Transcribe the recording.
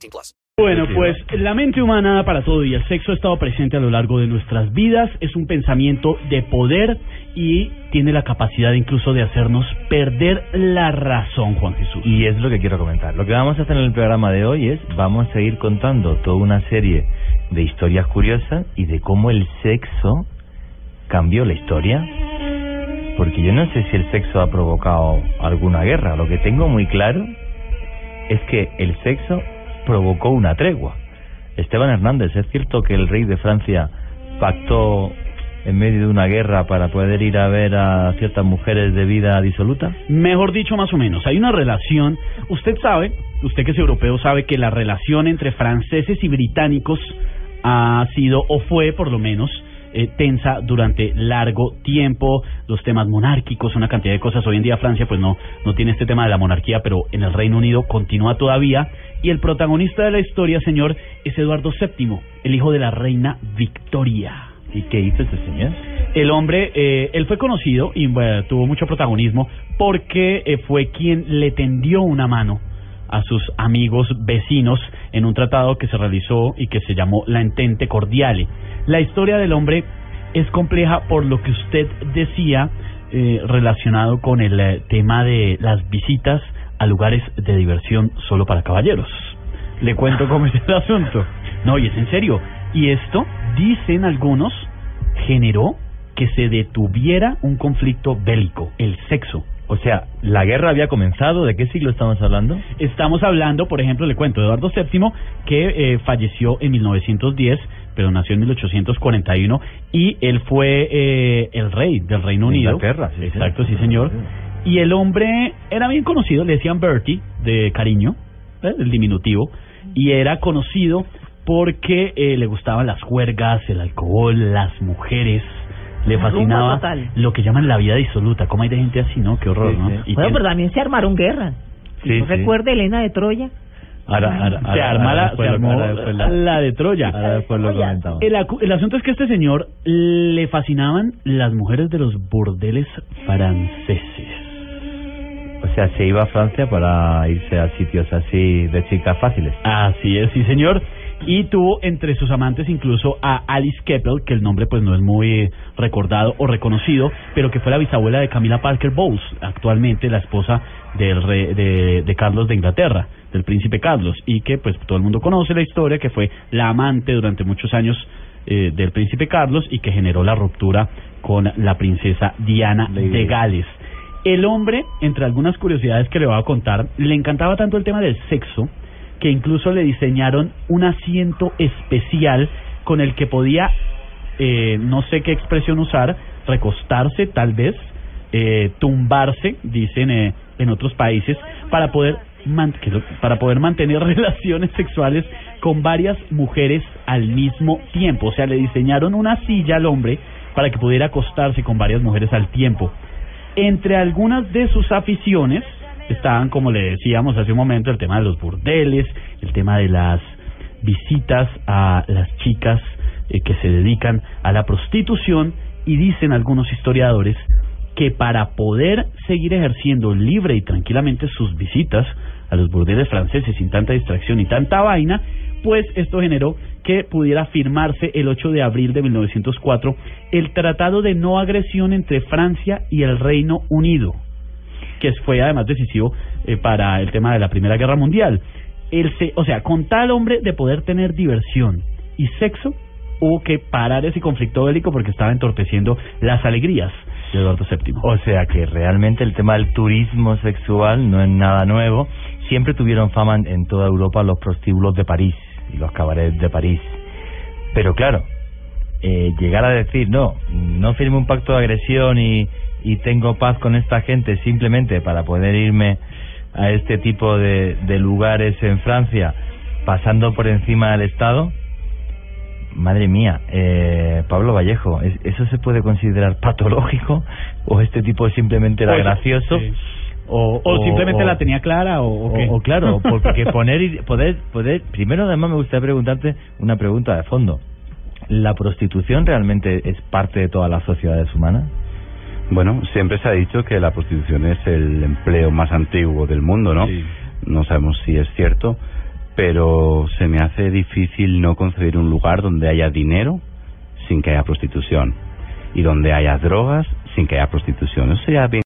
18 plus. Bueno, pues la mente humana para todo y el sexo ha estado presente a lo largo de nuestras vidas. Es un pensamiento de poder y tiene la capacidad incluso de hacernos perder la razón, Juan Jesús. Y es lo que quiero comentar. Lo que vamos a hacer en el programa de hoy es, vamos a seguir contando toda una serie de historias curiosas y de cómo el sexo cambió la historia. Porque yo no sé si el sexo ha provocado alguna guerra. Lo que tengo muy claro es que el sexo provocó una tregua. Esteban Hernández, ¿es cierto que el rey de Francia pactó en medio de una guerra para poder ir a ver a ciertas mujeres de vida disoluta? Mejor dicho, más o menos. Hay una relación. Usted sabe, usted que es europeo sabe que la relación entre franceses y británicos ha sido o fue por lo menos eh, tensa durante largo tiempo, los temas monárquicos, una cantidad de cosas. Hoy en día Francia pues no, no tiene este tema de la monarquía, pero en el Reino Unido continúa todavía. Y el protagonista de la historia, señor, es Eduardo VII, el hijo de la reina Victoria. ¿Y qué hizo ese señor? El hombre, eh, él fue conocido y bueno, tuvo mucho protagonismo porque eh, fue quien le tendió una mano a sus amigos vecinos en un tratado que se realizó y que se llamó la Entente Cordiale. La historia del hombre es compleja por lo que usted decía eh, relacionado con el eh, tema de las visitas a lugares de diversión solo para caballeros. Le cuento cómo es el asunto. No, y es en serio. Y esto, dicen algunos, generó que se detuviera un conflicto bélico, el sexo. O sea, la guerra había comenzado. ¿De qué siglo estamos hablando? Estamos hablando, por ejemplo, le cuento, Eduardo VII, que eh, falleció en 1910, pero nació en 1841, y él fue eh, el rey del Reino Unido. Inglaterra, sí, Exacto, sí. sí, señor. Y el hombre era bien conocido, le decían Bertie, de cariño, ¿eh? el diminutivo, y era conocido porque eh, le gustaban las juergas, el alcohol, las mujeres. Le fascinaba total. lo que llaman la vida disoluta. ¿Cómo hay de gente así, no? Qué horror, Sí, ¿no? sí. Y Bueno, tiene- pero también se armaron guerras. Sí, ¿No sí. recuerda Elena de Troya? Ahora, ahora, se ahora- arma ahora la, después se armó la- la de Troya. ahora después lo. El, el asunto es que a este señor le fascinaban las mujeres de los burdeles franceses. O sea, se iba a Francia para irse a sitios así de chicas fáciles. Así es, sí señor. Y tuvo entre sus amantes incluso a Alice Keppel, que el nombre pues no es muy recordado o reconocido, pero que fue la bisabuela de Camila Parker Bowles, actualmente la esposa del rey, de, de Carlos de Inglaterra, del príncipe Carlos, y que pues todo el mundo conoce la historia, que fue la amante durante muchos años eh, del príncipe Carlos y que generó la ruptura con la princesa Diana Lady de. Gales. El hombre, entre algunas curiosidades que le voy a contar, le encantaba tanto el tema del sexo que incluso le diseñaron un asiento especial con el que podía, eh, no sé qué expresión usar, recostarse tal vez, eh, tumbarse, dicen eh, en otros países, para poder man- para poder mantener relaciones sexuales con varias mujeres al mismo tiempo. O sea, le diseñaron una silla al hombre para que pudiera acostarse con varias mujeres al tiempo. Entre algunas de sus aficiones estaban, como le decíamos hace un momento, el tema de los burdeles, el tema de las visitas a las chicas eh, que se dedican a la prostitución y dicen algunos historiadores que para poder seguir ejerciendo libre y tranquilamente sus visitas a los burdeles franceses sin tanta distracción y tanta vaina, pues esto generó que pudiera firmarse el 8 de abril de 1904 el Tratado de No Agresión entre Francia y el Reino Unido, que fue además decisivo eh, para el tema de la Primera Guerra Mundial. El se- o sea, con tal hombre de poder tener diversión y sexo, hubo que parar ese conflicto bélico porque estaba entorpeciendo las alegrías de Eduardo VII. O sea que realmente el tema del turismo sexual no es nada nuevo. Siempre tuvieron fama en, en toda Europa los prostíbulos de París y los cabarets de París. Pero claro, eh, llegar a decir, no, no firme un pacto de agresión y, y tengo paz con esta gente simplemente para poder irme a este tipo de, de lugares en Francia pasando por encima del Estado. Madre mía, eh, Pablo Vallejo, ¿es- ¿eso se puede considerar patológico? ¿O este tipo simplemente era Pues, gracioso? sí. O, O, simplemente o- la tenía clara o, o o, qué. o claro, porque poner poder, poder, primero además me gustaría preguntarte una pregunta de fondo. ¿La prostitución realmente es parte de todas las sociedades humanas? Bueno, siempre se ha dicho que la prostitución es el empleo más antiguo del mundo, ¿no? Sí. No sabemos si es cierto, pero se me hace difícil no concebir un lugar donde haya dinero sin que haya prostitución y donde haya drogas sin que haya prostitución. Eso sería bien